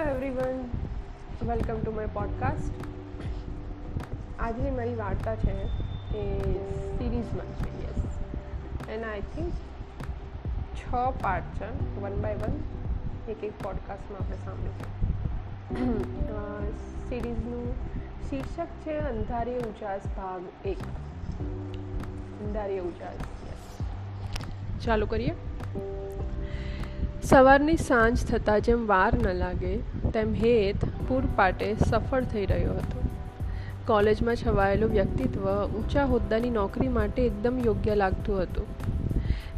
everyone welcome to my podcast આજની મારી વાર્તા છે એ સિરીઝમાં છે યસ એના આઈ થિંક છ પાર્ટ છે વન બાય વન એક એક પોડકાસ્ટમાં આપણે સાંભળીશું સિરીઝનું શીર્ષક છે અંધારી ઉજાસ ભાગ એક અંધારી ઉજાસ યસ ચાલુ કરીએ સવારની સાંજ થતાં જેમ વાર ન લાગે, તેમ હેત પૂરપાટે સફળ થઈ રહ્યો હતો. કોલેજમાં છવાયેલું વ્યક્તિત્વ ઊંચા હોદ્દાની નોકરી માટે એકદમ યોગ્ય લાગતું હતું.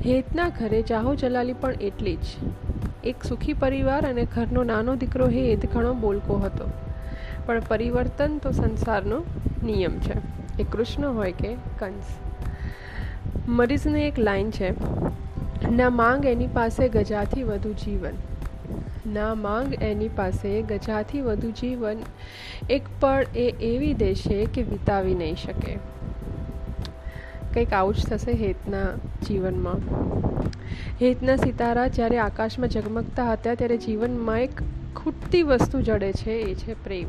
હેતના ઘરે જાહો જલાલી પણ એટલી જ. એક સુખી પરિવાર અને ઘરનો નાનો દીકરો હેત ઘણો બોલકો હતો. પણ પરિવર્તન તો સંસારનો નિયમ છે. એ કૃષ્ણ હોય કે કંસ. મરીઝની એક લાઈન છે. ના માંગ એની પાસે ગજાથી વધુ જીવન. ના માંગ એની પાસે ગજાથી વધુ જીવન. એક પળ એ એવી દેશે કે વિતાવી નહીં શકે. કંઈક આવું જ થશે હેતના જીવનમાં. હેતના સિતારા જ્યારે આકાશમાં ઝગમગતા હતા ત્યારે જીવનમાં એક ખૂટતી વસ્તુ જડે છે, એ છે પ્રેમ.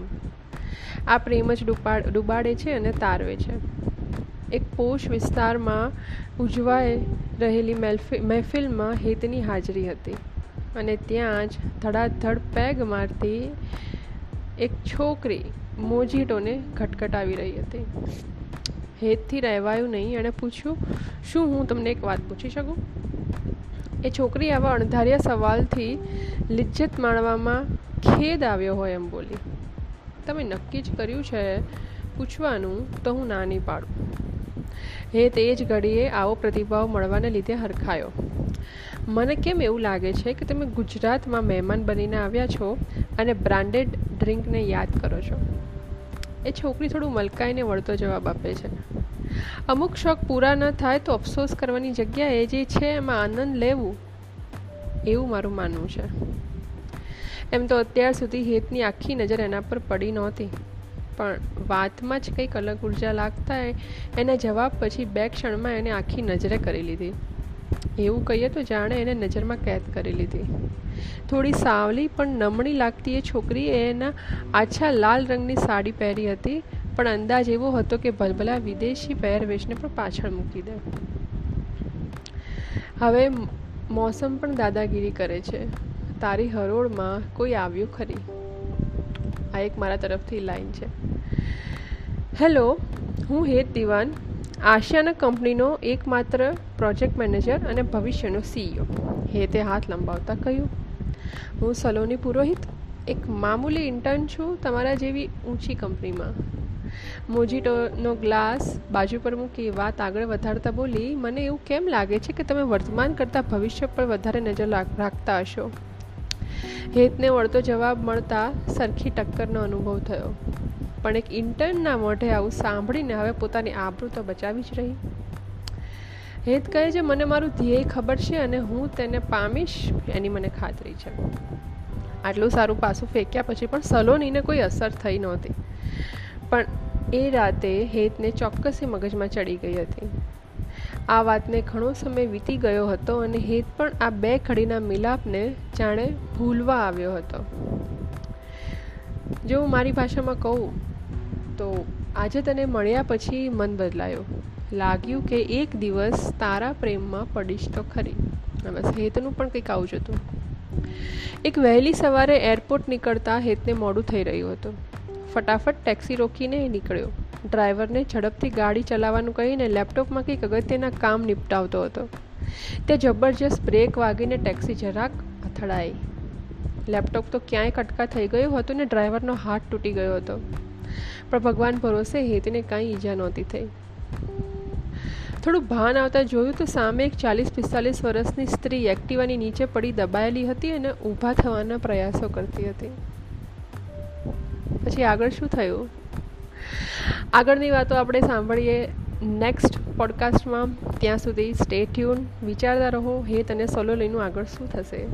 આ પ્રેમ જ ડુબાડ ડૂબાડે છે અને તારવે છે. એક પોષ વિસ્તારમાં ઉજવાઈ રહેલી મહેફિલમાં હેતની હાજરી હતી અને ત્યાં જ ધડાધડ પેગ મારતી એક છોકરી મોજીટોને ખટખટાવી રહી હતી. હેતથી રહેવાયું નહીં એણે પૂછ્યું, શું હું તમને એક વાત પૂછી શકું? એ છોકરી આવા અણધાર્યા સવાલથી લિજ્જત માણવામાં ખેદ આવ્યો હોય એમ બોલી. તમે નક્કી જ કર્યું છે પૂછવાનું તો હું ના નહીં પાડું હે તે જ ઘડીએ આવો પ્રતિભાવ મળવાને લીધે હરખાયો. મને કેમ એવું લાગે છે કે તમે ગુજરાતમાં મહેમાન બનીને આવ્યા છો અને બ્રાન્ડેડ ડ્રિંકને યાદ કરો છો? એ છોકરી થોડું મલકાઈને વળતો જવાબ આપે છે. અમુક શોખ પૂરા ન થાય તો અફસોસ કરવાની જગ્યાએ જે છે એમાં આનંદ લેવું એવું મારું માનવું છે. એમ તો અત્યાર સુધી હેતની આખી નજર એના પર પડી નહોતી. પણ વાતમાં જ કંઈક અલગ ઊર્જા લાગતા એના જવાબ પછી બે ક્ષણમાં એને આખી નજરે કરી લીધી. એવું કહીએ તો જાણે એને નજરમાં કેદ કરી લીધી. થોડી સાવલી પણ નમણી લાગતી એ છોકરીએ એના આછા લાલ રંગની સાડી પહેરી હતી, પણ અંદાજ એવો હતો કે ભલભલા વિદેશી પહેરવેશને પણ પાછળ મૂકી દે. હવે મોસમ પણ દાદાગીરી કરે છે. તારી હરોળમાં કોઈ આવ્યું ખરી? આ એક મારા તરફથી લાઈન છે. હેલો હું હેત દિવાન આશિયાના કંપનીનો એકમાત્ર પ્રોજેક્ટ મેનેજર અને ભવિષ્યનો સીઈઓ હેતે હાથ લંબાવતા કહ્યું, હું સલોની પુરોહિત, એક મામૂલી ઇન્ટર્ન છું તમારા જેવી ઊંચી કંપનીમાં. મોજીટોનો ગ્લાસ બાજુ પર મૂકી વાત આગળ વધારતા બોલી, મને એવું કેમ લાગે છે કે તમે વર્તમાન કરતાં ભવિષ્ય પર વધારે નજર રાખતા હશો? હેતને વળતો જવાબ મળતા સરખી ટક્કરનો અનુભવ થયો. પણ એક ઇન્ટર્નના મોઢે આવું સાંભળીને હવે પોતાની આબરૂ તો બચાવી જ રહી. હેત કહે છે, મને મારું ધ્યેય ખબર છે અને હું તેને પામીશ એની મને ખાતરી છે. આટલું સારું પાસું ફેંક્યા પછી પણ સલોનીને કોઈ અસર થઈ નહોતી. પણ એ રાતે હેતને ચોક્કસી મગજમાં ચડી ગઈ હતી. આ વાતને ઘણો સમય વીતી ગયો હતો અને હેત પણ આ બે ઘડીના મિલાપને જાણે ભૂલવા આવ્યો હતો. જો હું મારી ભાષામાં કહું, તો આજે તને મળ્યા પછી મન બદલાયો. લાગ્યું કે એક દિવસ તારા પ્રેમમાં પડીશ તો ખરી. બસ હેતનું પણ કંઈક આવું જ હતું. એક વહેલી સવારે એરપોર્ટ નીકળતા હેતને મોડું થઈ રહ્યું હતું. ફટાફટ ટેક્સી રોકીને નીકળ્યો. ડ્રાઈવરને ઝડપથી ગાડી ચલાવવાનું કહીને લેપટોપમાં કંઈક અગત્યના કામ નિપટાવતો હતો. તે જબરજસ્ત બ્રેક વાગીને ટેક્સી જરાક અથડાઈ. લેપટોપ તો ક્યાંય કટકા થઈ ગયું હતું ને ડ્રાઈવરનો હાથ તૂટી ગયો હતો. પણ ભગવાન ભરોસે હેતને કાંઈ ઈજા નહોતી થઈ. થોડું ભાન આવતા જોયું તો સામે એક ચાલીસ પિસ્તાલીસ વર્ષની સ્ત્રી એક્ટિવાની નીચે પડી દબાયેલી હતી અને ઊભા થવાના પ્રયાસો કરતી હતી. પછી આગળ શું થયું? આગળની વાતો આપણે સાંભળીએ નેક્સ્ટ પોડકાસ્ટમાં ત્યાં સુધી સ્ટે ટ્યુન વિચારતા રહો, હેત અને સોલોલીનું આગળ શું થશે?